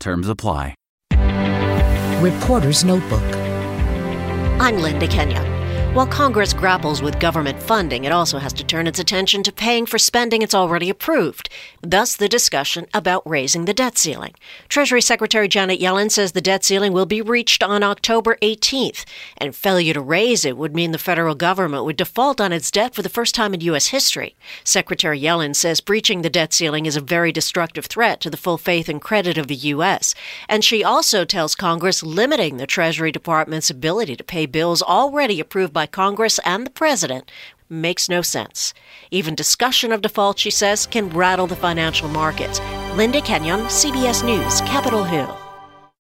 Terms apply. Reporter's Notebook. I'm Linda Kenyon. While Congress grapples with government funding, it also has to turn its attention to paying for spending it's already approved. Thus, the discussion about raising the debt ceiling. Treasury Secretary Janet Yellen says the debt ceiling will be reached on October 18th, and failure to raise it would mean the federal government would default on its debt for the first time in U.S. history. Secretary Yellen says breaching the debt ceiling is a very destructive threat to the full faith and credit of the U.S., and she also tells Congress limiting the Treasury Department's ability to pay bills already approved by Congress and the President makes no sense. Even discussion of default, she says, can rattle the financial markets. Linda Kenyon, CBS News, Capitol Hill.